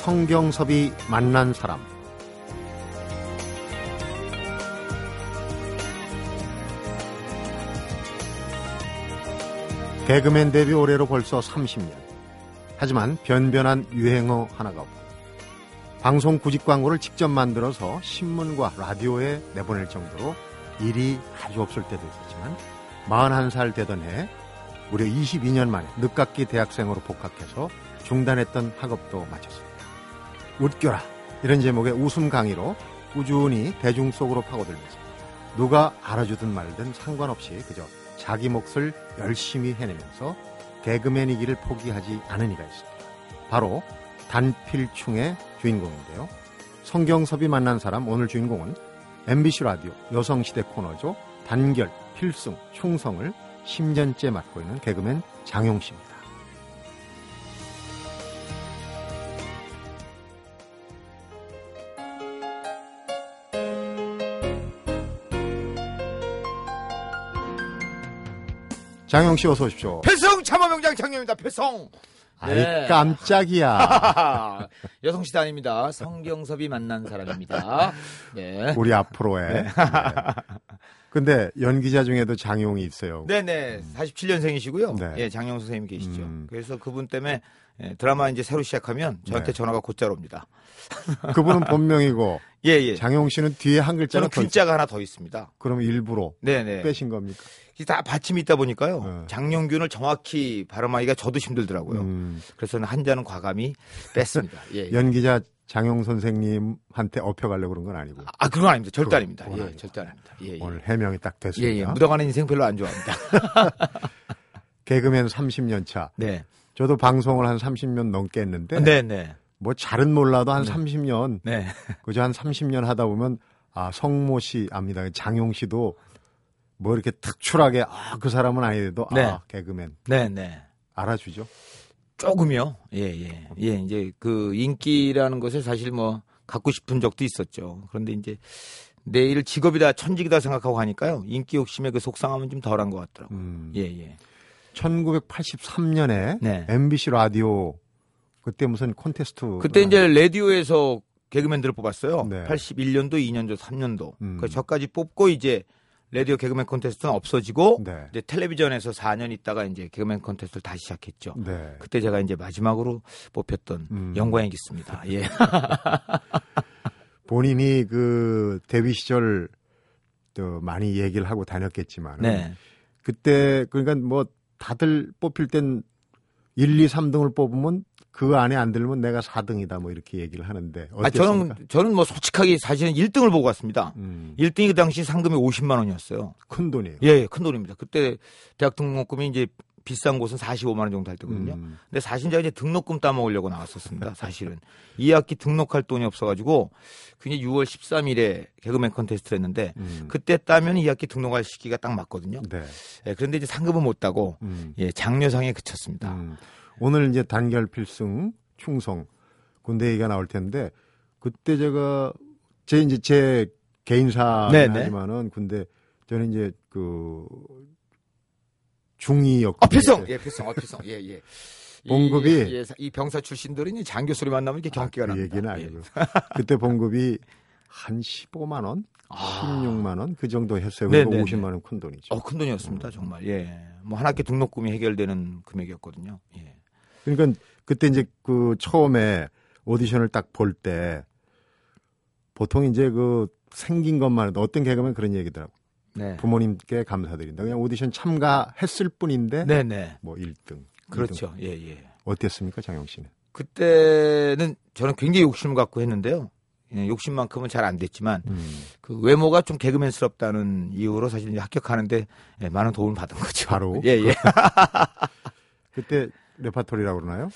성경섭이 만난 사람 개그맨 데뷔 올해로 벌써 30년. 하지만 변변한 유행어 하나가 없고 방송 구직 광고를 직접 만들어서 신문과 라디오에 내보낼 정도로 일이 아주 없을 때도 있었지만 41살 되던 해 무려 22년 만에 늦깎이 대학생으로 복학해서 중단했던 학업도 마쳤습니다. 웃겨라 이런 제목의 웃음 강의로 꾸준히 대중 속으로 파고들면서 누가 알아주든 말든 상관없이 그저 자기 몫을 열심히 해내면서 개그맨이기를 포기하지 않은 이가 있습니다. 바로 단필충의 주인공인데요. 성경섭이 만난 사람 오늘 주인공은 MBC 라디오 여성시대 코너죠. 단결, 필승, 충성을 10년째 맡고 있는 개그맨 장용 씨입니다. 장용 씨 어서 오십시오. 필성 참화명장 장녀입니다. 필성. 아이 네. 깜짝이야. 여성시대 아닙니다. 성경섭이 만난 사람입니다. 네. 우리 앞으로의. 네. 근데 연기자 중에도 장용이 있어요. 네네. 47년생이시고요. 네. 예, 장영 선생님 계시죠. 음. 그래서 그분 때문에 예, 드라마 이제 새로 시작하면 저한테 네. 전화가 곧잘 옵니다. 그분은 본명이고 예, 예. 장용 씨는 뒤에 한 글자가 저는 더 있... 하나 더 있습니다. 그럼 일부러 네네. 빼신 겁니까? 이게 다 받침이 있다 보니까요. 네. 장영균을 정확히 발음하기가 저도 힘들더라고요. 음, 그래서 한자는 과감히 뺐습니다. 예, 예. 연기자 장용 선생님한테 업혀가려고 그런 건 아니고 아, 그건 아닙니다. 절대 그건- 아닙니다. 그건 예, 아니고. 절대 아닙니다. 예, 예. 오늘 해명이 딱 예, 됐습니다. 예. 묻어가는 인생 별로 안 좋아합니다. 개그맨 30년 차. 네. 저도 방송을 한 30년 넘게 했는데 네, 네. 뭐 잘은 몰라도 한 네. 30년 네. 그저 한 30년 하다 보면 아 성모 씨 압니다. 장용 씨도 뭐 이렇게 특출하게 아 그 사람은 아니래도 네. 아 개그맨 네, 네. 알아주죠. 조금요. 예, 예. 예, 이제 그 인기라는 것을 사실 뭐 갖고 싶은 적도 있었죠. 그런데 이제 내 일을 직업이다, 천직이다 생각하고 하니까요. 인기 욕심의 그 속상함은 좀 덜한 것 같더라고요. 음. 예, 예. 1983년에 네. MBC 라디오 그때 무슨 콘테스트 그때 이제 라디오에서 개그맨들을 뽑았어요. 네. 81년도, 2년도, 3년도. 음. 그 저까지 뽑고 이제 라디오 개그맨 콘테스트는 없어지고 네. 이제 텔레비전에서 4년 있다가 이제 개그맨 콘테스트를 다시 시작했죠. 네. 그때 제가 이제 마지막으로 뽑혔던 음. 영광이 있습니다. 예. 본인이 그 데뷔 시절 또 많이 얘기를 하고 다녔겠지만 네. 그때 그러니까 뭐 다들 뽑힐 땐 1, 2, 3등을 뽑으면 그 안에 안 들면 내가 4등이다 뭐 이렇게 얘기를 하는데 아, 어땠습니까? 저는 저는 뭐 솔직하게 사실은 1등을 보고 왔습니다. 음, 1등이 그 당시 상금이 50만 원이었어요. 큰 돈이에요. 예, 예, 큰 돈입니다. 그때 대학 등록금이 이제 비싼 곳은 45만 원 정도 할 때거든요. 음, 근데 사실 제가 이제 등록금 따먹으려고 나왔었습니다. 사실은. 이 학기 등록할 돈이 없어가지고 그게 6월 13일에 개그맨 컨테스트를 했는데 음. 그때 따면 이 학기 등록할 시기가 딱 맞거든요. 네. 예, 그런데 이제 상금은 못 따고 음, 예, 장려상에 그쳤습니다. 음. 오늘 이제 단결 필승 충성 군대 얘기가 나올 텐데 그때 제가 제 이제 제 개인사는. 하지만은 군대 저는 이제 그 중이였고 아, 필성! 예, 필성. 아, 필성. 예, 예. 봉급이- 이, 예, 이 병사 출신들은 이 장교 소리 만나면 이렇게 경기가 그 납니다. 얘기는 예. 아니고 그때 봉급이 한 15만 원, 아. 16만 원 그 정도 했어요. 네, 그리고 네, 50만 원 큰 돈이죠. 어, 큰 돈이었습니다. 정말. 예. 뭐 한 학기 등록금이 해결되는 금액이었거든요. 예. 그러니까 그때 이제 그 처음에 오디션을 딱 볼 때 보통 이제 그 생긴 것만 해도 어떤 개그맨 그런 얘기더라고. 네. 부모님께 감사드린다. 그냥 오디션 참가했을 뿐인데 네, 네. 뭐 1등. 그렇죠. 예, 예. 어땠습니까, 장용 씨는? 그때는 저는 굉장히 욕심을 갖고 했는데요. 예, 욕심만큼은 잘 안 됐지만 음, 그 외모가 좀 개그맨스럽다는 이유로 사실 합격하는데 예, 많은 도움을 받은 거죠. 바로? 예, 예. 그때 레파토리라고 그러나요?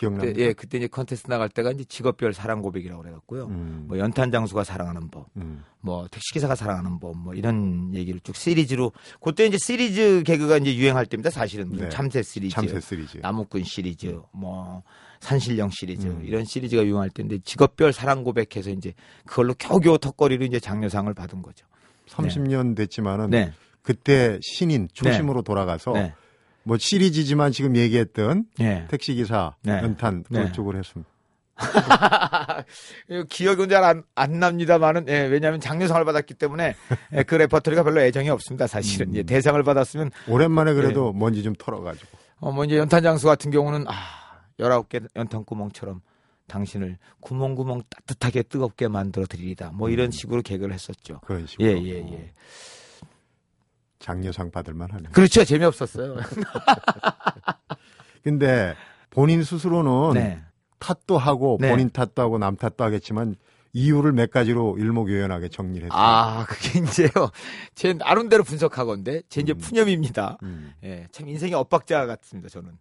기억나요? 예, 그때 이제 컨테스트 나갈 때가 이제 직업별 사랑 고백이라고 그래갖고요. 음, 뭐 연탄 장수가 사랑하는 법, 음, 뭐 택시 기사가 사랑하는 법, 뭐 이런 얘기를 쭉 시리즈로 그때 이제 시리즈 개그가 이제 유행할 때입니다. 사실은 네. 참새 시리즈, 참새 시리즈. 나무꾼 시리즈, 뭐 산신령 시리즈 음. 이런 시리즈가 유행할 때인데 직업별 사랑 고백해서 이제 그걸로 겨우겨우 턱걸이로 이제 장려상을 받은 거죠. 30년 됐지만은 네, 그때 신인 초심으로 돌아가서 네, 뭐 시리즈지만 지금 얘기했던 예. 택시기사, 네. 연탄 네. 그쪽으로 했습니다. 기억은 잘안 안 납니다만은 예, 왜냐하면 장려상을 받았기 때문에 예, 그 레퍼토리가 별로 애정이 없습니다. 사실은 음. 예, 대상을 받았으면 오랜만에 예. 그래도 먼지 좀 털어가지고. 어, 뭐 이제 연탄 장수 같은 경우는 아 19개 연탄 구멍처럼 당신을 구멍구멍 따뜻하게 뜨겁게 만들어 드리리다. 뭐 이런 식으로 개그를 했었죠. 그런 식으로. 예, 예, 예. 장려상 받을 만 하네. 그렇죠. 재미없었어요. 근데 본인 스스로는 네. 탓도 하고 네. 본인 탓도 하고 남 탓도 하겠지만 이유를 몇 가지로 일목요연하게 정리를 했어요. 아, 그게 이제요. 제 나름대로 분석하건데 제 이제 음. 푸념입니다. 음. 예, 참 인생의 엇박자 같습니다. 저는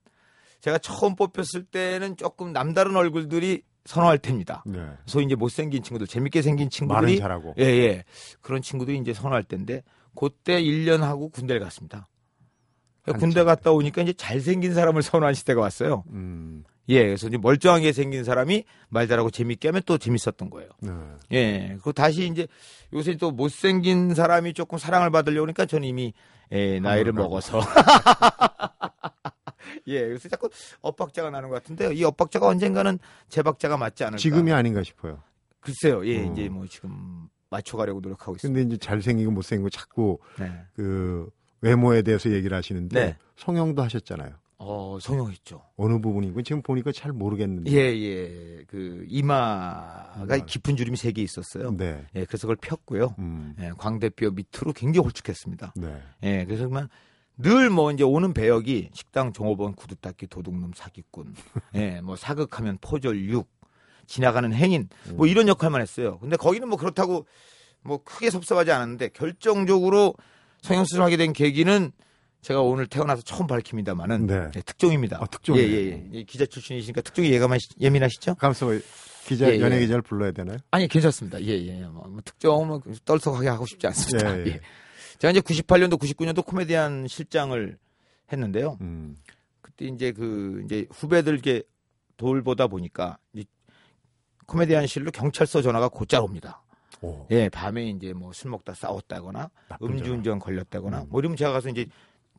제가 처음 뽑혔을 때는 조금 남다른 얼굴들이 선호할 때입니다. 네. 소위 이제 못생긴 친구들, 재밌게 생긴 말은 친구들이 잘하고. 예, 예. 그런 친구들이 이제 선호할 때인데 그때 1년 하고 군대를 갔습니다. 한참. 군대 갔다 오니까 이제 잘생긴 사람을 선호한 시대가 왔어요. 음. 예, 그래서 이제 멀쩡하게 생긴 사람이 말 잘하고 재밌게 하면 또 재밌었던 거예요. 네. 예, 그리고 다시 이제 요새 또 못생긴 사람이 조금 사랑을 받으려고 하니까 저는 이미 예, 나이를. 먹어서. 예, 그래서 자꾸 엇박자가 나는 것 같은데요. 이 엇박자가 언젠가는 제 박자가 맞지 않을까. 지금이 아닌가 싶어요. 글쎄요, 예, 음. 이제 뭐 지금 맞춰가려고 노력하고 있습니다. 근데 이제 잘생기고 못생기고 자꾸 네. 그 외모에 대해서 얘기를 하시는데 네. 성형도 하셨잖아요. 어, 성형했죠. 어느 부분이고 지금 보니까 잘 모르겠는데. 예, 예. 그 이마가 이마. 깊은 주름이 세 개 있었어요. 네. 예, 그래서 그걸 폈고요. 음. 예, 광대뼈 밑으로 굉장히 홀쭉했습니다. 네. 예, 그래서 그만 늘뭐 이제 오는 배역이 식당 종업원 구두닦기 도둑놈 사기꾼, 예, 뭐 사극하면 포졸 육, 지나가는 행인, 뭐 이런 역할만 했어요. 근데 거기는 뭐 그렇다고 뭐 크게 섭섭하지 않았는데 결정적으로 성형수술하게 된 계기는 제가 오늘 태어나서 처음 밝힙니다만은 네. 예, 특종입니다. 아, 특종이에요. 예, 예, 예. 기 기자 출신이시니까 특종이 예감 예민하시죠? 감사 기자 예, 예. 연예 기자를 불러야 되나요? 아니 괜찮습니다. 예, 예. 뭐, 뭐 특종은 떨썩하게 하고 싶지 않습니다. 예, 예, 예. 제가 이제 98년도, 99년도 코미디안 실장을 했는데요. 음. 그때 이제 그 이제 후배들께 돌보다 보니까 이 코미디안실로 경찰서 전화가 곧잘 옵니다. 오. 예, 밤에 이제 뭐 술 먹다 싸웠다거나 음주운전 걸렸다거나 음. 뭐 이러면 제가 가서 이제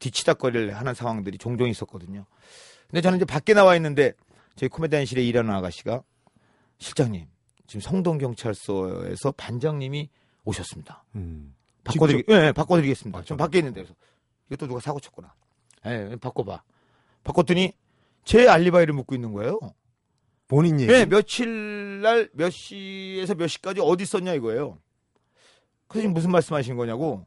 뒤치다거리를 하는 상황들이 종종 있었거든요. 근데 저는 이제 밖에 나와 있는데 저희 코미디안실에 일하는 아가씨가 실장님 지금 성동 경찰서에서 반장님이 오셨습니다. 음. 바꿔드리, 예, 예, 바꿔드리겠습니다. 아, 좀 저- 밖에 있는데 그래서 이것도 누가 사고 쳤구나. 예, 바꿔봐. 바꿨더니 제 알리바이를 묻고 있는 거예요. 본인 얘기. 예, 며칠 날 몇 시에서 몇 시까지 어디 있었냐 이거예요. 그래서 지금 무슨 말씀하시는 거냐고.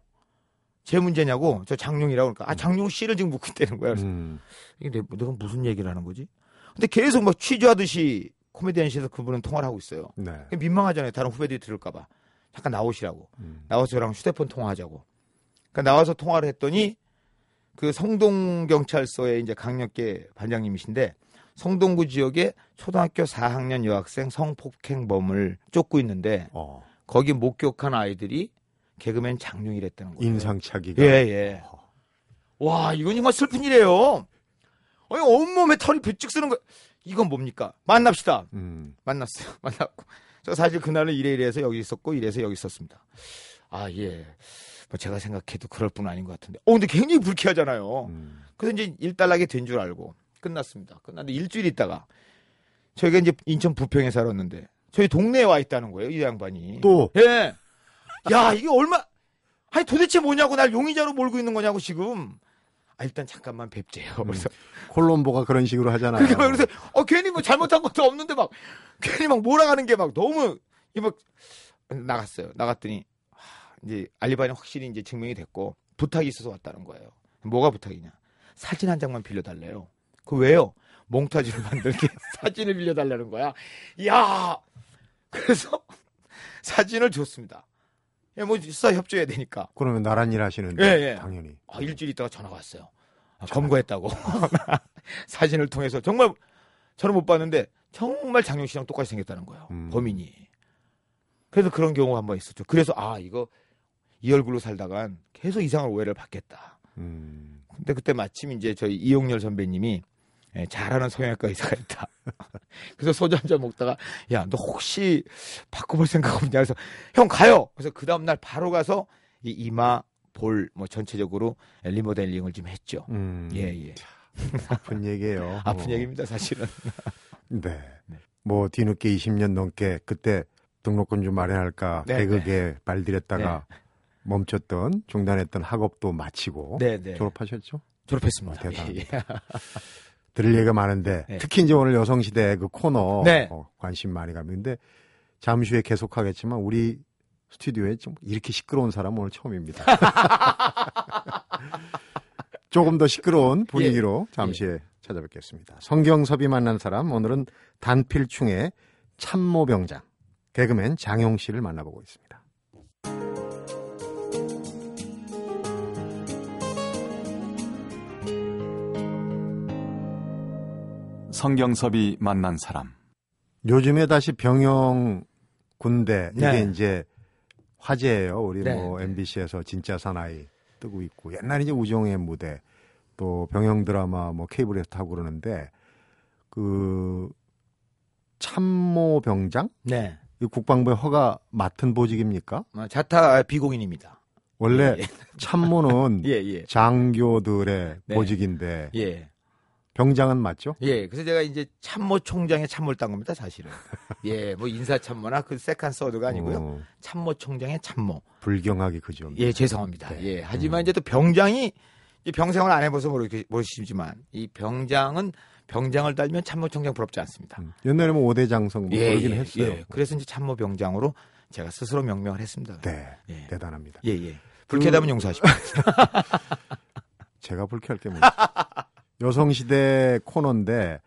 제 문제냐고. 저 장룡이라고 그러니까 아 장룡 씨를 지금 있다는 거야. 그래서 음. 이게 내, 내가 무슨 얘기를 하는 거지? 근데 계속 막 취조하듯이 코미디언실에서 그분은 통화를 하고 있어요. 네. 민망하잖아요. 다른 후배들이 들을까봐. 잠깐 나오시라고. 음. 나와서 저랑 휴대폰 통화하자고. 그러니까 나와서 통화를 했더니 그 성동 경찰서의 이제 강력계 반장님이신데 성동구 지역에 초등학교 4학년 여학생 성폭행범을 쫓고 있는데 어. 거기 목격한 아이들이 개그맨 장룡이랬다는 거예요. 인상착의가. 예, 예. 와, 이건 정말 슬픈 일이에요. 아니, 온몸에 털이 부쩍 쓰는 거. 이건 뭡니까? 만납시다. 음. 만났어요. 만났고. 저 사실 그날은 이래 이래서 여기 있었고 이래서 여기 있었습니다. 아, 예. 뭐 제가 생각해도 그럴 뿐 아닌 것 같은데. 어, 근데 굉장히 불쾌하잖아요. 음. 그래서 이제 일단락이 된 줄 알고 끝났습니다. 끝났는데 일주일 있다가 저희가 이제 인천 부평에 살았는데 저희 동네에 와 있다는 거예요. 이 양반이. 또 예. 야, 이게 얼마, 아니 도대체 뭐냐고 날 용의자로 몰고 있는 거냐고 지금. 아, 일단 잠깐만 뵙재요. 그래서 콜롬보가 그런 식으로 하잖아요. 그러니까 그래서 어 괜히 뭐 잘못한 것도 없는데 막 괜히 막 몰아가는 게 막 너무 이막 나갔어요. 나갔더니 하, 이제 알리바이는 확실히 이제 증명이 됐고 부탁이 있어서 왔다는 거예요. 뭐가 부탁이냐? 사진 한 장만 빌려달래요. 그 왜요? 몽타주를 만들게 사진을 빌려달라는 거야. 야 그래서 사진을 줬습니다. 예, 뭐 수사 협조해야 되니까. 그러면 나란 일 하시는데 예, 예. 당연히. 아, 일주일 있다가 전화가 왔어요. 아, 검거했다고. 사진을 통해서 정말 저는 못 봤는데 정말 장용 씨랑 똑같이 생겼다는 거예요. 음. 범인이. 그래서 그런 경우가 한 번 있었죠. 그래서 아 이거 이 얼굴로 살다간 계속 이상한 오해를 받겠다. 음. 근데 그때 마침 이제 저희 이용렬 선배님이 예, 잘하는 성형외과 의사가 있다. 그래서 소주 한 잔 먹다가 야 너 혹시 바꿔볼 생각 없냐 그래서 형 가요. 그래서 그 다음 날 바로 가서 이 이마 볼 뭐 전체적으로 리모델링을 좀 했죠. 음. 예 예. 아픈 얘기예요. 아픈 어. 얘기입니다 사실은. 네. 뭐 뒤늦게 20년 넘게 그때 등록금 좀 마련할까 네, 대극에 발들였다가 멈췄던 중단했던 학업도 마치고 네, 네. 졸업하셨죠? 졸업했습니다. 아, 대단합니다. 예. 들을 얘기가 많은데 네. 특히 이제 오늘 여성 시대 그 코너 네. 어, 관심 많이 가는데 잠시 후에 계속하겠지만 우리 스튜디오에 좀 이렇게 시끄러운 사람 은 오늘 처음입니다. 조금 더 시끄러운 분위기로 예. 잠시 후에 찾아뵙겠습니다. 성경섭이 만난 사람 오늘은 단필충의 참모병장 개그맨 장용 씨를 만나보고 있습니다. 성경섭이 만난 사람. 요즘에 다시 병영 군대 이게 네. 이제 화제예요. 우리 네, 뭐 네. MBC에서 진짜 사나이 뜨고 있고 옛날에 이제 우정의 무대 또 병영 드라마 뭐 케이블에서 타고 그러는데 그 참모 병장 네. 이 국방부의 허가 맡은 보직입니까? 어, 자타 비공인입니다. 원래 예, 참모는 예, 예. 장교들의 네. 보직인데 예. 병장은 맞죠? 예. 그래서 제가 이제 참모 총장의 참모를 딴 겁니다, 사실은. 예. 뭐 인사 참모나 그 second third가 아니고요. 어, 참모 총장의 참모. 불경하기 그죠. 예, 죄송합니다. 네. 예. 하지만 이제 또 병장이 이 병장을 안 해봐서 모르- 모르시지만 이 병장은 병장을 달면 참모총장 부럽지 않습니다. 음. 옛날에 뭐 오대장성 뭐 그러긴 했어요. 예. 그래서 이제 참모병장으로 제가 스스로 명명을 했습니다. 네, 예. 대단합니다. 예, 예. 불쾌하다면 용서하십시오. 제가 불쾌할 게 뭐죠? 여성시대 코너인데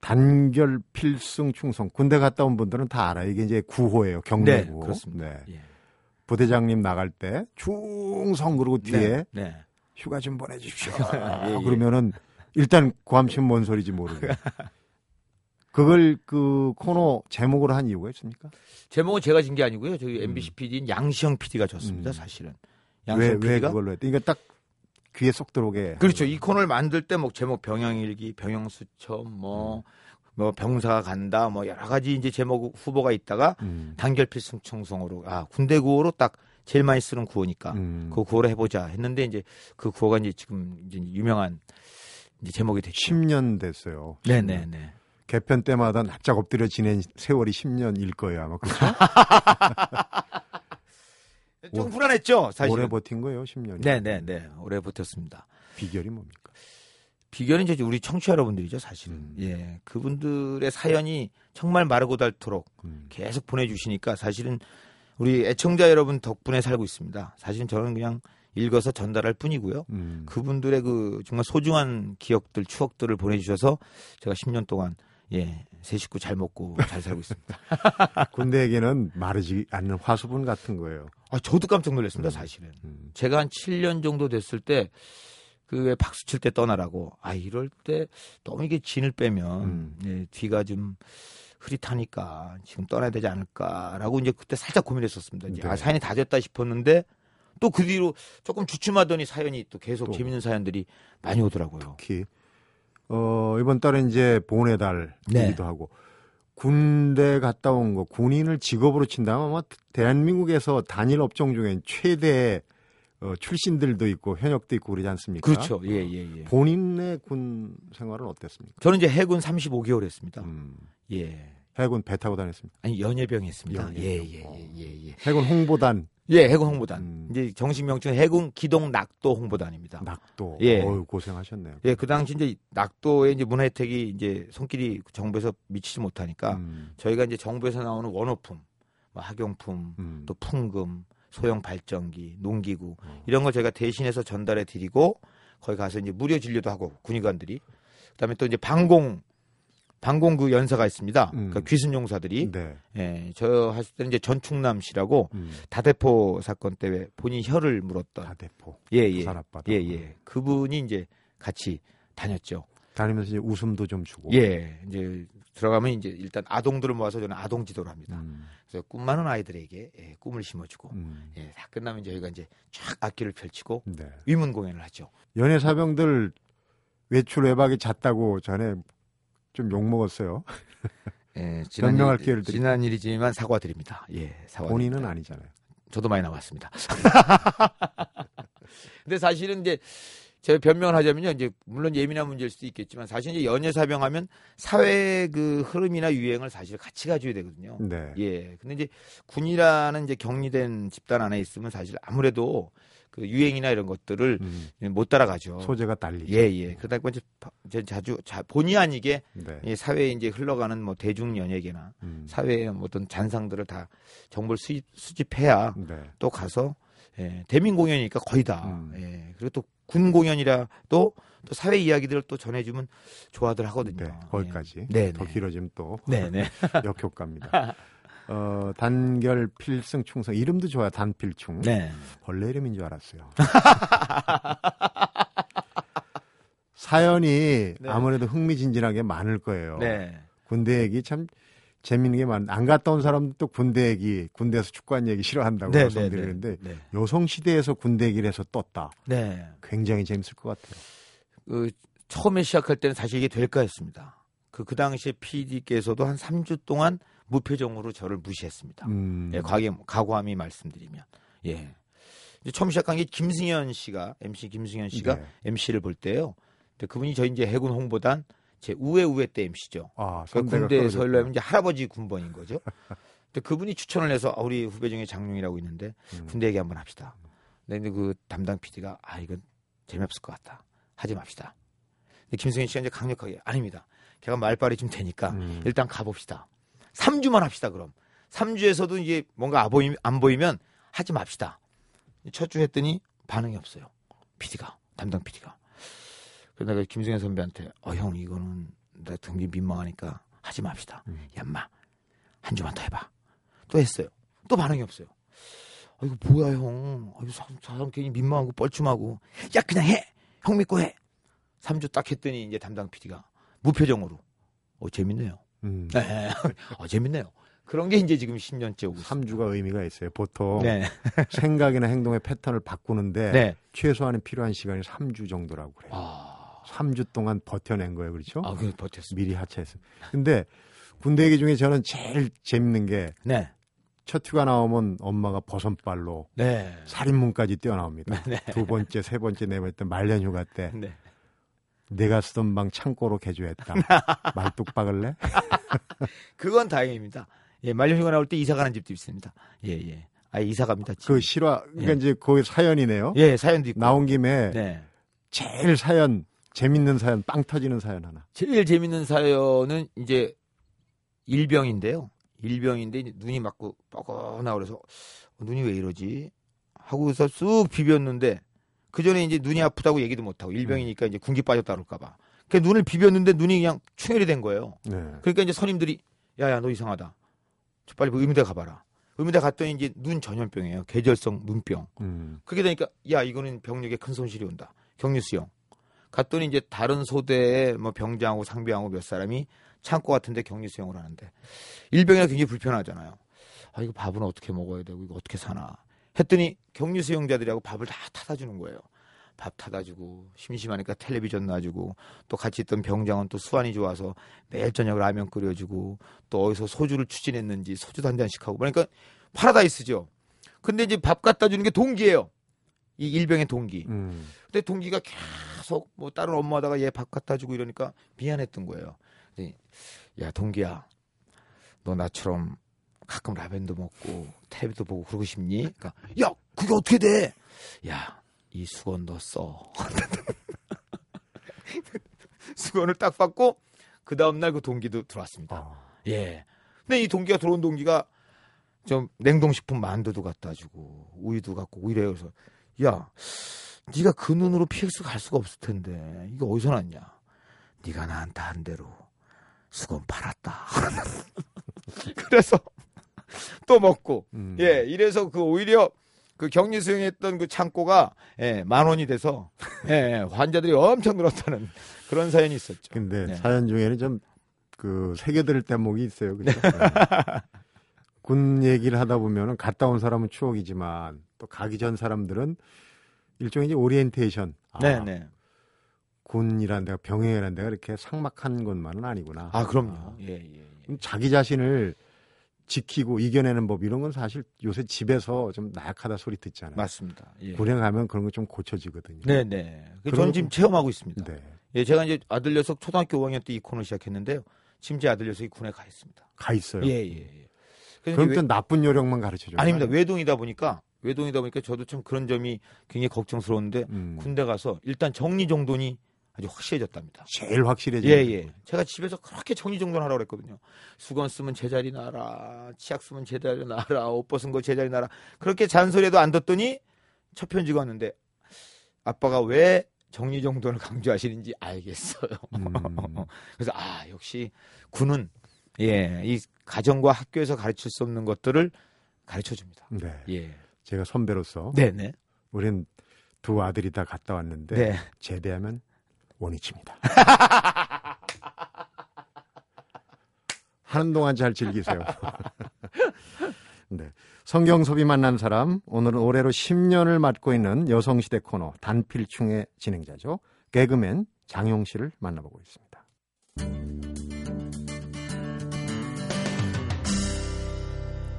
단결 필승 충성 군대 갔다 온 분들은 다 알아요. 이게 이제 구호예요. 경례구. 네, 그렇습니다. 네. 예. 부대장님 나갈 때 충성 그러고 뒤에 네. 네. 휴가 좀 보내주십시오. 예, 예. 그러면은 일단 구함친 뭔 소리지 모르고. 그걸 그 코너 제목으로 한 이유가 있습니까? 제목은 제가 진 게 아니고요. 저희 MBC PD인 양시영 PD가 줬습니다, 음. 사실은. 왜, 양시영 왜 PD가 그걸로 했대? 이거 딱 귀에 쏙 들어오게. 그렇죠. 이 코너를 만들 때 뭐 제목 병영일기, 병영수첩, 뭐, 뭐 병사가 간다, 뭐 여러 가지 이제 제목 후보가 있다가 음. 단결 필승 충성으로 아 군대 구호로 딱 제일 많이 쓰는 구호니까 음. 그 구호로 해보자 했는데 이제 그 구호가 이제 지금 이제 유명한 이제 제목이 됐죠. 10년 됐어요. 네네네. 개편 때마다 납작 엎드려 지낸 세월이 10년일 거예요 아마 그렇죠? 좀 불안했죠, 사실. 오래 버틴 거예요 10년이. 네네 네. 오래 버텼습니다. 비결이 뭡니까? 비결은 이제 우리 청취자 여러분들이죠, 사실은. 음. 예. 그분들의 사연이 정말 마르고 닳도록 음. 계속 보내주시니까 사실은 우리 애청자 여러분 덕분에 살고 있습니다. 사실은 저는 그냥 읽어서 전달할 뿐이고요. 음. 그분들의 그 정말 소중한 기억들, 추억들을 보내주셔서 제가 10년 동안 예, 새 식구 잘 먹고 잘 살고 있습니다. 군대에게는 마르지 않는 화수분 같은 거예요. 아, 저도 깜짝 놀랐습니다, 음. 사실은. 음. 제가 한 7년 정도 됐을 때, 그 박수 칠 때 떠나라고, 아, 이럴 때 너무 이게 진을 빼면, 음. 예, 뒤가 좀 흐릿하니까 지금 떠나야 되지 않을까라고 이제 그때 살짝 고민했었습니다. 이제 네. 아, 사연이 다 됐다 싶었는데, 또 그 뒤로 조금 주춤하더니 사연이 또 계속 또. 재밌는 사연들이 많이 오더라고요. 특히 어, 이번 달에 이제 보훈의 달이기도 네. 하고 군대 갔다 온 거 군인을 직업으로 친다면 아마 대한민국에서 단일 업종 중에 최대 어, 출신들도 있고 현역도 있고 그러지 않습니까? 그렇죠. 예, 예, 예. 본인의 군 생활은 어땠습니까? 저는 이제 해군 35개월 했습니다. 음, 예. 해군 배 타고 다녔습니까? 아니, 연예병 했습니다. 연예병. 예, 예, 예, 예, 예. 해군 홍보단 예, 해군 홍보단. 음. 이제 정식 명칭 해군 기동 낙도 홍보단입니다. 낙도. 예. 어유 고생하셨네요. 예, 그 당시 이제 낙도의 이제 문화 혜택이 이제 손길이 정부에서 미치지 못하니까 음, 저희가 이제 정부에서 나오는 원호품, 뭐 학용품, 음. 또 풍금, 소형 발전기, 농기구 어. 이런 걸 저희가 대신해서 전달해 드리고 거기 가서 이제 무료 진료도 하고 군의관들이 그다음에 또 이제 방공 방공 그 연사가 있습니다. 음. 그 귀순 용사들이 네. 예, 저 했을 때는 이제 전충남 씨라고 음. 다대포 사건 때 본인 혀를 물었던 다대포. 예, 예. 부산 앞바다. 예, 예. 그분이 이제 같이 다녔죠. 다니면서 이제 웃음도 좀 주고. 예, 이제 들어가면 이제 일단 아동들을 모아서 저는 아동 지도를 합니다. 음, 그래서 꿈 많은 아이들에게 예, 꿈을 심어주고 음. 예, 다 끝나면 저희가 이제 쫙 악기를 펼치고 네. 위문 공연을 하죠. 연애 사병들 외출 외박이 잦다고 전에 좀 욕 먹었어요. 예, 변명할 일- 기회를 드릴게요. 지난 일이지만 사과드립니다. 예, 사과. 본인은 아니잖아요. 저도 많이 나왔습니다. 근데 사실은 이제 제가 변명을 하자면요. 이제 물론 예민한 문제일 수도 있겠지만 사실 이제 연예 사병하면 사회 그 흐름이나 유행을 사실 같이 가져야 되거든요. 네. 예. 근데 이제 군이라는 이제 격리된 집단 안에 있으면 사실 아무래도 그 유행이나 이런 것들을 음, 못 따라가죠. 소재가 달리죠. 예, 예. 그러다 보니 이제 자주 자, 본의 아니게 네. 이 사회에 이제 흘러가는 뭐 대중 연예계나 음, 사회의 어떤 잔상들을 다 정보를 수집, 수집해야 네. 또 가서 예, 대민 공연이니까 거의 다. 음. 예, 그리고 또 군 공연이라 또, 또 사회 이야기들을 또 전해주면 좋아들 하거든요. 네, 거기까지. 네, 더 네. 길어지면 또 네, 네. 역효과입니다. 어, 단결 필승 충성 이름도 좋아요. 단필충. 네. 벌레 이름인 줄 알았어요. 사연이 네. 아무래도 흥미진진하게 많을 거예요. 네. 군대 얘기 참 재밌는 게 많. 안 갔다 온 사람도 또 군대 얘기, 군대에서 축구한 얘기 싫어한다고 네, 네, 여성들이 네. 그러는데 네. 여성 시대에서 군대 얘기를 해서 떴다. 네. 굉장히 재밌을 것 같아요. 그 처음에 시작할 때는 사실 이게 될까 했습니다. 그, 그 당시에 PD께서도 한 3주 동안 무표정으로 저를 무시했습니다. 음. 예, 과게, 과감히 말씀드리면. 예. 처음 시작한 게 김승현 씨가, MC 김승현 씨가 네. MC를 볼 때요. 근데 그분이 저희 이제 해군 홍보단 제 우회 우회 때 MC죠. 아, 그 선배가 군대에서. 일하면 이제 할아버지 군번인 거죠. 근데 그분이 추천을 해서 아, 우리 후배 중에 장룡이라고 있는데 음. 군대 얘기 한번 합시다. 근데 그 담당 PD가 아 이건 재미없을 것 같다. 하지 맙시다. 근데 김승현 씨가 이제 강력하게 아닙니다. 걔가 말빨이 좀 되니까 음. 일단 가봅시다. 3주만 합시다 그럼. 3주에서도 이게 뭔가 안, 보이, 안 보이면 하지 맙시다. 첫 주 했더니 반응이 없어요. PD가 담당 PD가. 그래서 내가 김승현 선배한테 어 형 이거는 나 등기 민망하니까 하지 맙시다. 음. 야 인마 한 주만 더 해봐. 또 했어요. 또 반응이 없어요. 아 이거 뭐야 형. 아, 이거 사, 사람 괜히 민망하고 뻘쭘하고 야 그냥 해. 형 믿고 해. 3주 딱 했더니 이제 담당 PD가 무표정으로 어 재밌네요. 음. 네. 어, 재밌네요. 그런 게 이제 지금 10년째 오고 있어요. 3주가 의미가 있어요. 보통 네. 생각이나 행동의 패턴을 바꾸는데 네. 최소한은 필요한 시간이 3주 정도라고 그래요. 아, 3주 동안 버텨낸 거예요. 그렇죠? 아, 그 버텼습니다. 미리 하차했어요. 근데 군대 얘기 중에 저는 제일 재밌는 게 네. 첫 휴가 나오면 엄마가 버선발로 네. 살인문까지 뛰어나옵니다. 네. 두 번째, 세 번째, 네 번째 말년 휴가 때 네. 내가 쓰던 방 창고로 개조했다. 말뚝 박을래? 그건 다행입니다. 예, 말년휴가 나올 때 이사 가는 집도 있습니다. 예, 예. 아, 이사 갑니다. 집. 그 실화, 그러니까 예. 이제 그 사연이네요. 예, 사연도 있고. 나온 김에 네. 제일 사연, 재밌는 사연, 빵 터지는 사연 하나. 제일 재밌는 사연은 이제 일병인데요. 일병인데 눈이 맞고 뻐거나 그래서 어, 눈이 왜 이러지? 하고서 쑥 비볐는데 그 전에 이제 눈이 아프다고 얘기도 못 하고 일병이니까 이제 군기 빠졌다 그럴까봐. 그 눈을 비볐는데 눈이 그냥 충혈이 된 거예요. 네. 그러니까 이제 선임들이 야야 너 이상하다. 저 빨리 그 의무대 가봐라. 의무대 갔더니 이제 눈 전염병이에요. 계절성 눈병. 음. 그렇게 되니까 야 이거는 병력에 큰 손실이 온다. 격리 수용. 갔더니 이제 다른 소대에 뭐 병장하고 상병하고 몇 사람이 창고 같은데 격리 수용을 하는데 일병이라 굉장히 불편하잖아요. 아 이거 밥은 어떻게 먹어야 되고 이거 어떻게 사나 했더니 격리 수용자들하고 밥을 다 타다 주는 거예요. 밥 타다 주고 심심하니까 텔레비전 놔주고 또 같이 있던 병장은 또 수완이 좋아서 매일 저녁 라면 끓여주고 또 어디서 소주를 추진했는지 소주도 한 잔씩 하고 그러니까 파라다이스죠. 근데 이제 밥 갖다 주는 게 동기예요. 이 일병의 동기. 음. 근데 동기가 계속 뭐 다른 업무하다가 얘 밥 갖다 주고 이러니까 미안했던 거예요. 야 동기야, 너 나처럼 가끔 라면도 먹고 텔레비도 보고 그러고 싶니? 그러니까 야 그게 어떻게 돼? 야 이 수건 너 써. 수건을 딱 받고 그 다음 날 그 동기도 들어왔습니다. 아. 예. 근데 이 동기가 들어온 동기가 좀 냉동식품 만두도 갖다 주고 우유도 갖고 오히려 그래서 야 네가 그 눈으로 PX 갈 수가 없을 텐데 이거 어디서 났냐 네가 나한테 한 대로 수건 팔았다 그래서 또 먹고 음. 예 이래서 그 오히려 그 격리 수용했던 그 창고가 예, 만 원이 돼서 예, 환자들이 엄청 늘었다는 그런 사연이 있었죠. 근데 네. 사연 중에는 좀그 새겨들 대목이 있어요. 그죠? 네. 군 얘기를 하다 보면은 갔다 온 사람은 추억이지만 또 가기 전 사람들은 일종의 이제 오리엔테이션. 아, 네네. 군이란 데가 병영이란 데가 이렇게 삭막한 곳만은 아니구나. 아 그럼요. 예 예. 예. 자기 자신을 지키고 이겨내는 법 이런 건 사실 요새 집에서 좀 나약하다 소리 듣잖아요. 맞습니다. 예. 가면 그런 거 좀 고쳐지거든요. 네네. 그 그런 저는 거 지금 좀- 체험하고 있습니다. 네. 예, 제가 이제 아들 녀석 초등학교 5학년 때 이 코너 시작했는데요. 지금 제 아들 녀석이 군에 가 있습니다. 가 있어요. 예, 예, 예. 그럼 또 외- 나쁜 요령만 가르쳐 줘요. 아닙니다. 외동이다 보니까 외동이다 보니까 저도 참 그런 점이 굉장히 걱정스러운데 음. 군대 가서 일단 정리정돈이 아주 확실해졌답니다. 제일 확실해지. 예, 예. 제가 집에서 그렇게 정리정돈 하라고 그랬거든요. 수건 쓰면 제자리 놔라. 치약 쓰면 제자리 놔라. 옷 벗은 거 제자리 놔라. 그렇게 잔소리도 안 듣더니 첫 편지가 왔는데 아빠가 왜 정리정돈을 강조하시는지 알겠어요. 음. 그래서 아, 역시 군은 예, 이 가정과 학교에서 가르칠 수 없는 것들을 가르쳐 줍니다. 네. 예. 제가 선배로서 네, 네. 우린 두 아들이 다 갔다 왔는데 네. 제대하면 원위치입니다. 하는 동안 잘 즐기세요. 네. 성경섭이 만난 사람 오늘은 올해로 10년을 맡고 있는 여성시대 코너 단필충의 진행자죠. 개그맨 장용 씨를 만나보고 있습니다.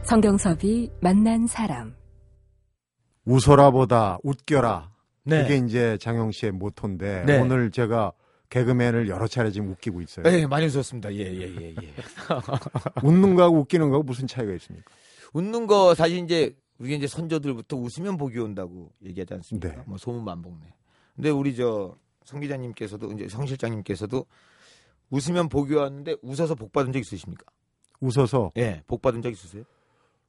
성경섭이 만난 사람. 웃어라 보다 웃겨라. 네. 그게 이제 장용 씨의 모토인데 네. 오늘 제가 개그맨을 여러 차례 지금 웃기고 있어요. 예, 많이 웃었습니다. 예, 예, 예, 예. 웃는 거하고 웃기는 거하고 무슨 차이가 있습니까? 웃는 거 사실 이제 우리 이제 선조들부터 웃으면 복이 온다고 얘기하지 않습니까? 네. 뭐 소문 만복네. 근데 우리 저 성 기자님께서도 이제 성 실장님께서도 웃으면 복이 왔는데 웃어서 복 받은 적 있으십니까? 웃어서 예, 복 받은 적 있으세요?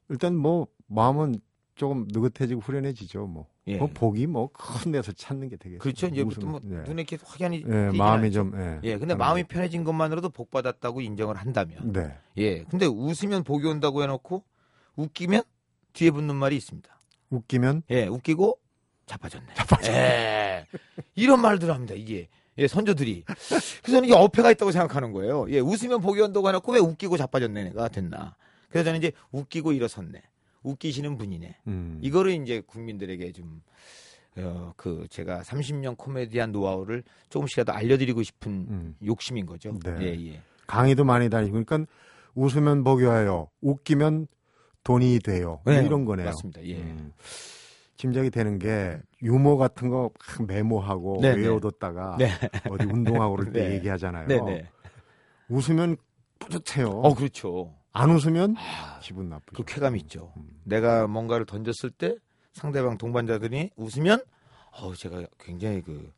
일단 뭐 마음은 조금 느긋해지고 후련해지죠. 뭐, 예. 뭐 복이 뭐 큰 데서 찾는 게 되겠죠. 그렇죠. 이제 뭐 네. 눈에 이렇게 확연히 예, 마음이. 좀 예. 예, 근데 마음이 편해진 것만으로도 복 받았다고 인정을 한다면 네. 예, 근데 웃으면 복이 온다고 해놓고 웃기면 뒤에 붙는 말이 있습니다. 웃기면 예, 웃기고 자빠졌네. 예. 이런 말들 합니다, 이게. 예, 선조들이. 그래서 저는 이게 어폐가 있다고 생각하는 거예요. 예, 웃으면 복이 온다고 해놓고 왜 웃기고 자빠졌네가 됐나. 그래서 저는 이제 웃기고 일어섰네. 웃기시는 분이네. 음. 이거를 이제 국민들에게 좀, 어, 그, 제가 30년 코미디한 노하우를 조금씩이라도 알려드리고 싶은 음. 욕심인 거죠. 네. 예, 예. 강의도 많이 다니고 그러니까 웃으면 복이 와요. 웃기면 돈이 돼요. 뭐 네, 이런 거네요. 맞습니다. 예. 음. 짐작이 되는 게 유머 같은 거막 메모하고 네, 네. 외워뒀다가 네. 어디 운동하고 그럴 때 네. 얘기하잖아요. 네, 네. 웃으면 뿌듯해요. 어, 그렇죠. 안 웃으면 아, 기분 나쁘죠. 그 쾌감이 있죠. 음. 내가 뭔가를 던졌을 때 상대방 동반자들이 웃으면 어 제가 굉장히 그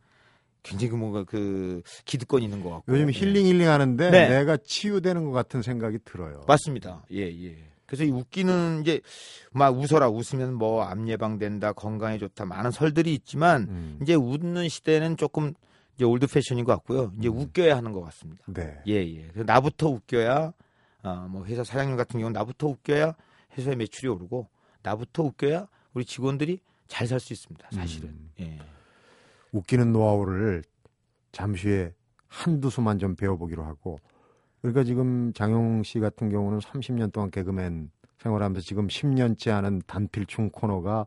굉장히 그 뭔가 그 기득권 있는 것 같고 요즘 예. 힐링 힐링 하는데 네. 내가 치유되는 것 같은 생각이 들어요. 맞습니다. 예 예. 그래서 이 웃기는 이제 막 웃어라 웃으면 뭐 암 예방된다 건강에 좋다 많은 설들이 있지만 음. 이제 웃는 시대는 조금 이제 old fashion인 것 같고요. 이제 음. 웃겨야 하는 것 같습니다. 네. 예 예. 나부터 웃겨야 아뭐 회사 사장님 같은 경우는 나부터 웃겨야 회사의 매출이 오르고 나부터 웃겨야 우리 직원들이 잘 살 수 있습니다. 사실은. 음. 예. 웃기는 노하우를 잠시 후에 한두 수만 좀 배워보기로 하고 그러니까 지금 장용 씨 같은 경우는 30년 동안 개그맨 생활하면서 지금 10년째 하는 단필충 코너가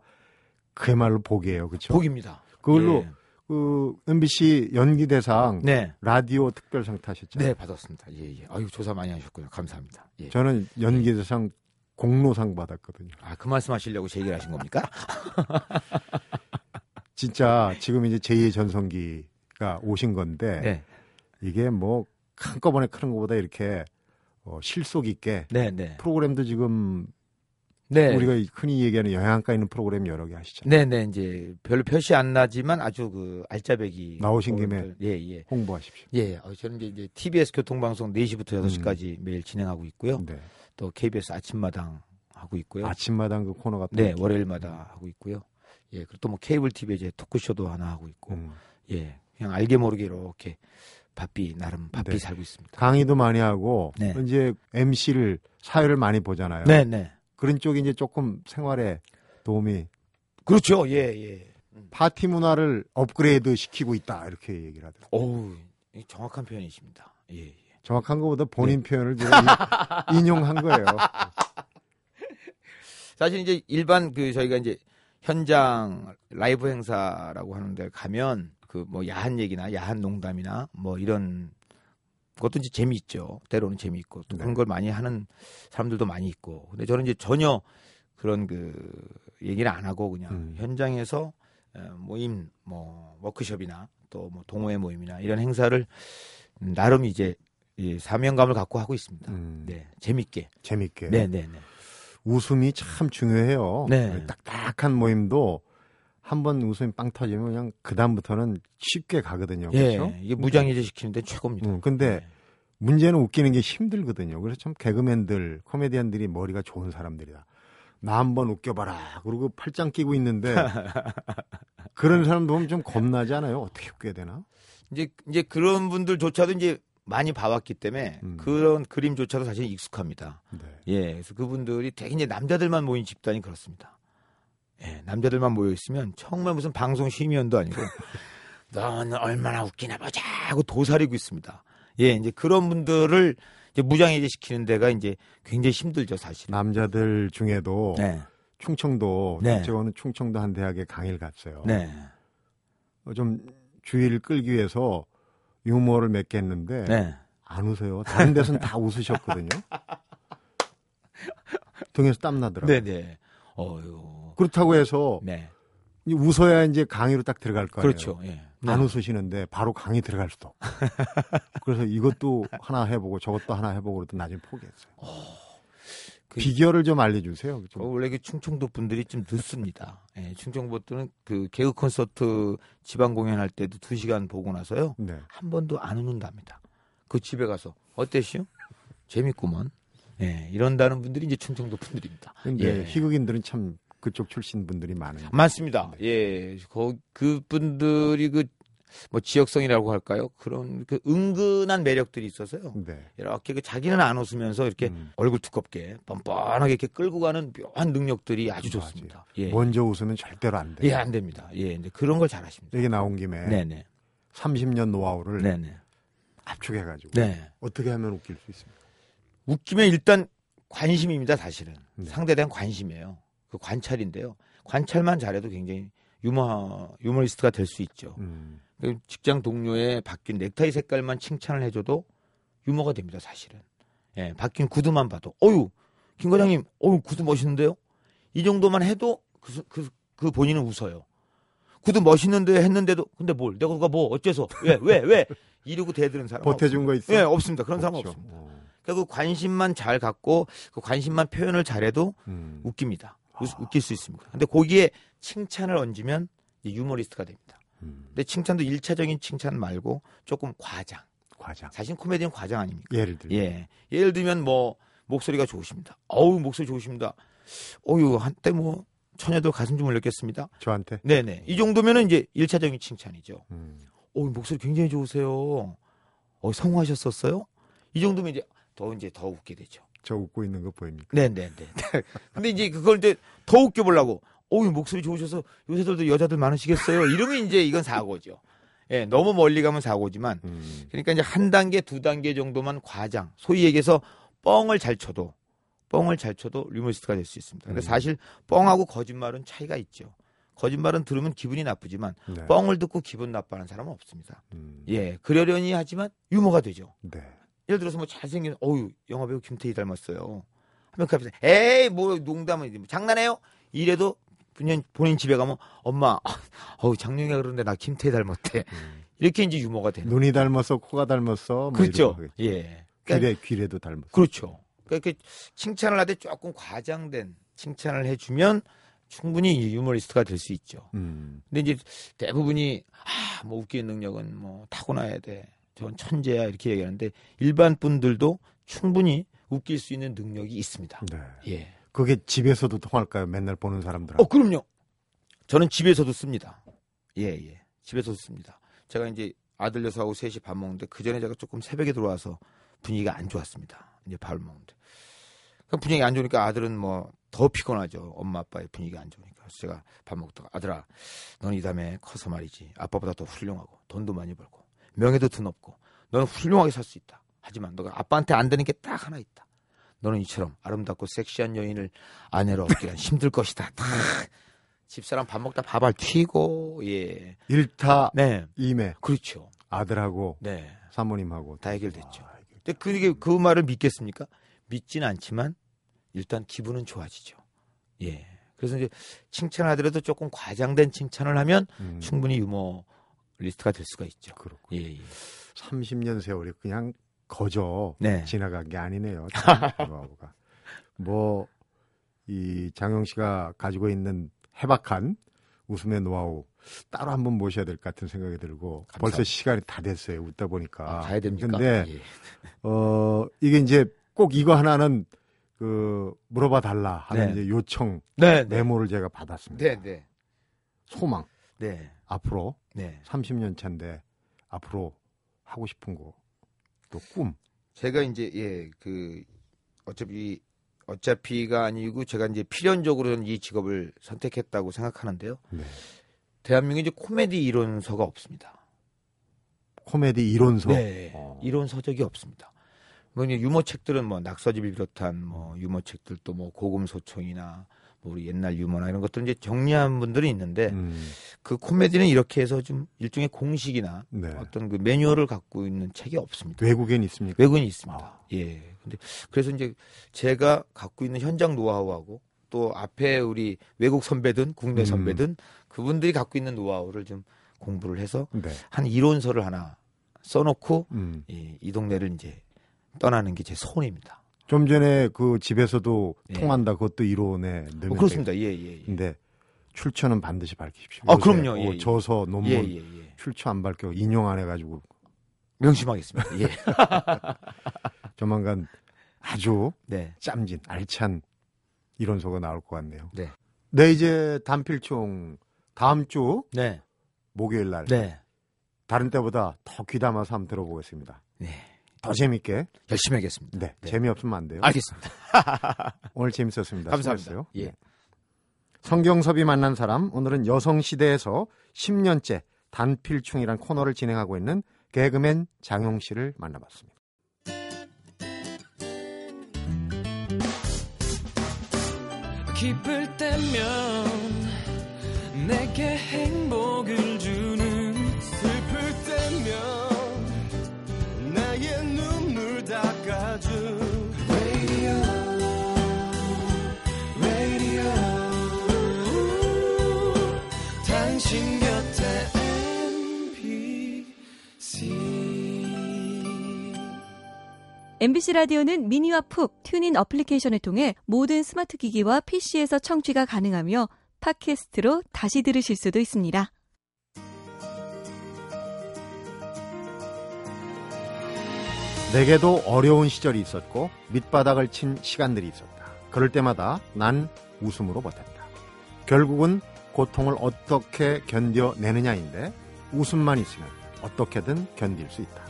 그야말로 복이에요. 그렇죠? 복입니다. 그걸로 예. 그 MBC 연기대상 네. 라디오 특별상 타셨잖아요. 네, 받았습니다. 예, 예. 아유, 조사 많이 하셨고요. 감사합니다. 예. 저는 연기대상 공로상 받았거든요. 아, 그 말씀 하시려고 제 얘기를 하신 겁니까? 진짜 지금 이제 제2의 전성기가 오신 건데 네. 이게 뭐 한꺼번에 크는 것보다 이렇게 어, 실속 있게 네, 네. 프로그램도 지금 네. 우리가 흔히 얘기하는 영양가 있는 프로그램 여러 개 하시잖아요. 네, 네. 이제 별로 표시 안 나지만 아주 그 알짜배기 나오신 김에. 예, 예. 홍보하십시오. 예, 어, 저는 이제, 이제 TBS 교통방송 4시부터 6시까지 매일 진행하고 있고요. 네. 또 KBS 아침마당 하고 있고요. 아침마당 그 코너가 또 네. 월요일마다 하고 있고요. 예, 그리고 또 뭐 케이블 TV에 이제 토크쇼도 하나 하고 있고, 음. 예, 그냥 알게 모르게 이렇게 바삐 나름 바삐 네. 살고 있습니다. 강의도 많이 하고 네. 이제 MC를 사회를 많이 보잖아요. 네, 네, 그런 쪽이 이제 조금 생활에 도움이 그렇죠. 예, 예. 파티 문화를 업그레이드 시키고 있다 이렇게 얘기를 하더라고요. 어우, 이 정확한 표현이십니다. 예, 예. 정확한 것보다 본인 네. 표현을 제가 인- 인용한 거예요. 사실 이제 일반 그 저희가 이제 현장 라이브 행사라고 하는 데 가면 그 뭐 야한 얘기나 야한 농담이나 뭐 이런 그것도 이제 재미있죠. 때로는 재미있고 또 네. 그런 걸 많이 하는 사람들도 많이 있고. 근데 저는 이제 전혀 그런 그 얘기를 안 하고 그냥 음. 현장에서 어, 모임, 뭐 워크숍이나 또 뭐 동호회 모임이나 이런 행사를 나름 이제 이 사명감을 갖고 하고 있습니다. 음, 네, 재밌게. 재밌게. 네, 네, 네. 웃음이 참 중요해요. 네. 딱딱한 모임도 한 번 웃음이 빵 터지면 그냥 그 다음부터는 쉽게 가거든요. 예, 그렇죠? 이게 무장해제 시키는데 최고입니다. 음, 근데 네. 문제는 웃기는 게 힘들거든요. 그래서 참 개그맨들, 코미디언들이 머리가 좋은 사람들이다. 나 한 번 웃겨봐라. 그리고 팔짱 끼고 있는데 그런 사람 보면 좀 겁나지 않아요? 어떻게 웃겨야 되나? 이제 이제 그런 분들조차도 이제 많이 봐왔기 때문에 음. 그런 그림조차도 사실 익숙합니다. 네. 예, 그래서 그분들이 되게 이제 남자들만 모인 집단이 그렇습니다. 예, 남자들만 모여 있으면 정말 무슨 방송 심의원도 아니고 넌 얼마나 웃기나 보자 하고 도사리고 있습니다. 예, 이제 그런 분들을 이제 무장해제 시키는 데가 이제 굉장히 힘들죠, 사실. 남자들 중에도 네, 충청도, 네. 제가는 충청도 한 대학에 강의를 갔어요. 네, 어, 좀 주의를 끌기 위해서 유머를 했는데 네. 안 웃어요. 다른 데서는 다 웃으셨거든요. 등에서 땀 나더라고요. 네, 네. 어유. 그렇다고 해서 네. 이 웃어야 이제 강의로 딱 들어갈 거예요. 그렇죠. 예. 안 웃으시는데 바로 강의 들어갈 수도 없고. 그래서 이것도 하나 해보고 저것도 하나 해보고 그러다 나중에 포기했어요. 그- 비결을 좀 알려주세요. 어, 좀. 원래 그 충청도 분들이 좀 늦습니다. 예, 충청도 분들은 그 개그 콘서트 지방 공연할 때도 두 시간 보고 나서요. 네. 한 번도 안 웃는답니다. 그 집에 가서 어땠시요? 재밌구먼. 예, 이런다는 분들이 이제 충청도 분들입니다. 근데 예. 희극인들은 참 그쪽 출신 분들이 많아요. 많습니다. 예, 거, 그 분들이 그 뭐 지역성이라고 할까요? 그런 그 은근한 매력들이 있어서요. 네. 이렇게 그 자기는 안 웃으면서 이렇게 음. 얼굴 두껍게 뻔뻔하게 이렇게 끌고 가는 묘한 능력들이 아주. 좋습니다. 예. 먼저 웃으면 절대로 안 돼요. 예, 안 됩니다. 예, 근데 그런 걸 잘하십니다. 얘기 나온 김에 네네. 30년 노하우를 네네. 압축해가지고 네. 어떻게 하면 웃길 수 있습니까? 웃기면 일단 관심입니다, 사실은. 네. 상대에 대한 관심이에요. 그 관찰인데요. 관찰만 잘해도 굉장히 유머, 유머리스트가 될 수 있죠. 음. 그 직장 동료의 바뀐 넥타이 색깔만 칭찬을 해줘도 유머가 됩니다, 사실은. 예, 바뀐 구두만 봐도, 어유, 김 과장님, 어유, 구두 멋있는데요? 이 정도만 해도 그, 수- 그, 그 본인은 웃어요. 구두 멋있는데 했는데도, 근데 뭘, 내가 그거 뭐, 어째서, 왜, 왜, 왜? 이러고 대드는 사람. 보태준 거 있어? 예, 없습니다. 그런 없죠. 없습니다. 어. 그러니까 그 관심만 잘 갖고 그 관심만 표현을 잘해도 음. 웃깁니다. 웃- 웃길 수 있습니다. 근데 거기에 칭찬을 얹으면 유머리스트가 됩니다. 음. 근데 칭찬도 일차적인 칭찬 말고 조금 과장. 과장. 사실 코미디는 과장 아닙니까? 예를 들면 예. 예를 들면 뭐 목소리가 좋으십니다. 어우 목소리 좋으십니다. 어유 한때 뭐 처녀들 가슴 좀 올렸겠습니다. 저한테 네네. 이 정도면은 이제 일차적인 칭찬이죠. 음. 어 목소리 굉장히 좋으세요. 어 성공하셨었어요? 이 정도면 이제 더 이제 더 웃게 되죠. 저 웃고 있는 거 보입니까? 네네네. 근데 이제 그걸 이제 더 웃겨 보려고. 어우 목소리 좋으셔서 요새들도 여자들 많으시겠어요. 이러면 이제 이건 사고죠. 예, 너무 멀리 가면 사고지만 음. 그러니까 이제 한 단계 두 단계 정도만 과장. 소위 얘기해서 뻥을 잘 쳐도 뻥을 잘 쳐도 리머리스트가 될 수 있습니다. 근데 음. 사실 뻥하고 거짓말은 차이가 있죠. 거짓말은 들으면 기분이 나쁘지만 네. 뻥을 듣고 기분 나빠하는 사람은 없습니다. 음. 예, 그러려니 하지만 유머가 되죠. 네. 예를 들어서 뭐 잘생긴 어유 영화배우 김태희 닮았어요. 하면 그 앞에서 에이 뭐 농담은 뭐 장난해요? 이래도 본인 본인 집에 가면 엄마 어우 장룡이가 그러는데 나 김태희 닮았대. 음. 이렇게 이제 유머가 되는. 눈이 닮았어, 코가 닮았어. 뭐 그렇죠. 예. 그러니까 귀래 귀래도 닮았어. 그렇죠. 그러니까 이렇게 칭찬을 하되 조금 과장된 칭찬을 해주면 충분히 이 유머리스트가 될 수 있죠. 음. 근데 이제 대부분이 아, 뭐 웃기는 능력은 뭐 타고나야 돼. 저건 천재야 이렇게 얘기하는데 일반 분들도 충분히 웃길 수 있는 능력이 있습니다. 네. 예. 그게 집에서도 통할까요? 맨날 보는 사람들하고. 어, 그럼요. 저는 집에서도 씁니다. 예, 예. 집에서도 씁니다. 제가 이제 아들 녀석하고 셋이 밥 먹는데 그 전에 제가 조금 새벽에 들어와서 분위기가 안 좋았습니다. 이제 밥을 먹는데. 그 분위기가 안 좋으니까 아들은 뭐 더 피곤하죠. 엄마 아빠의 분위기가 안 좋으니까. 그래서 제가 밥 먹다가 아들아, 너는 이 다음에 커서 말이지. 아빠보다 더 훌륭하고 돈도 많이 벌고 명예도 드높고 너는 훌륭하게 살 수 있다. 하지만 너가 아빠한테 안 되는 게 딱 하나 있다. 너는 이처럼 아름답고 섹시한 여인을 아내로 얻기란 힘들 것이다. 탁. 집사람 밥 먹다 밥알 튀고 예. 일타 네. 이매 그렇죠. 아들하고 네. 사모님하고 다 해결됐죠. 아, 해결- 근데 그게 그 말을 믿겠습니까? 믿진 않지만 일단 기분은 좋아지죠. 예. 그래서 이제 칭찬하더라도 조금 과장된 칭찬을 하면 음, 충분히 유머 리스트가 될 수가 있죠. 그렇고 예, 예. 30년 세월이 그냥 거저 네. 지나간 게 아니네요. 가 뭐, 이 장영 씨가 가지고 있는 해박한 웃음의 노하우 따로 한번 모셔야 될 것 같은 생각이 들고 감사합니다. 벌써 시간이 다 됐어요. 웃다 보니까. 아, 가야 됩니까? 근데 예. 어, 이게 이제 꼭 이거 하나는 그 물어봐 달라 하는 네. 이제 요청 네, 네. 메모를 제가 받았습니다. 네, 네. 소망 네. 앞으로 네. 30년 차인데 앞으로 하고 싶은 거 또 꿈. 제가 이제 예, 그 어차피 어차피가 아니고 제가 이제 필연적으로는 이 직업을 선택했다고 생각하는데요. 네. 대한민국에 이제 코미디 이론서가 없습니다. 코미디 이론서. 네. 어. 이론 서 적이 없습니다. 뭐 유머 책들은 뭐 낙서집을 비롯한 뭐 유머 책들도 뭐 고금 소총이나 뭐 우리 옛날 유머나 이런 것들 이제 정리한 분들이 있는데 음, 그 코미디는 이렇게 해서 좀 일종의 공식이나 네. 어떤 그 매뉴얼을 갖고 있는 책이 없습니다. 외국엔 있습니까? 외국인이 있습니다. 아. 예. 근데 그래서 이제 제가 갖고 있는 현장 노하우하고 또 앞에 우리 외국 선배든 국내 음. 선배든 그분들이 갖고 있는 노하우를 좀 공부를 해서 네. 한 이론서를 하나 써놓고 음. 이, 이 동네를 이제 떠나는 게 제 소원입니다. 좀 전에 그 집에서도 예. 통한다 그것도 이론에 넣으면 어, 그렇습니다. 예, 예, 예. 근데 출처는 반드시 밝히십시오. 아, 그럼요. 예, 어, 예. 저서 논문 예, 예, 예. 출처 안 밝혀 인용 안 해가지고 명심하겠습니다. 예. 조만간 아주 네. 짬진 알찬 이론서가 나올 것 같네요. 네. 네 이제 단필총 다음 주 네. 목요일 날 네. 다른 때보다 더 귀담아서 한번 들어보겠습니다. 네. 더 재밌게. 열심히 하겠습니다. 네, 네. 재미없으면 안 돼요. 알겠습니다. 오늘 재밌었습니다. 감사합니다. 예. 네. 성경섭이 만난 사람 오늘은 여성 시대에서 10년째 단필충이란 코너를 진행하고 있는 개그맨 장용 씨를 만나봤습니다. 기쁠 때면 내게 행복을 주 MBC 라디오는 미니와 푹 튠인 어플리케이션을 통해 모든 스마트 기기와 PC에서 청취가 가능하며 팟캐스트로 다시 들으실 수도 있습니다. 내게도 어려운 시절이 있었고 밑바닥을 친 시간들이 있었다. 그럴 때마다 난 웃음으로 버텼다. 결국은 고통을 어떻게 견뎌내느냐인데 웃음만 있으면 어떻게든 견딜 수 있다.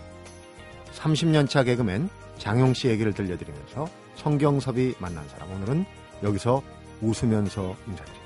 30년 차 개그맨 장용 씨 얘기를 들려드리면서 성경섭이 만난 사람 오늘은 여기서 웃으면서 인사드립니다.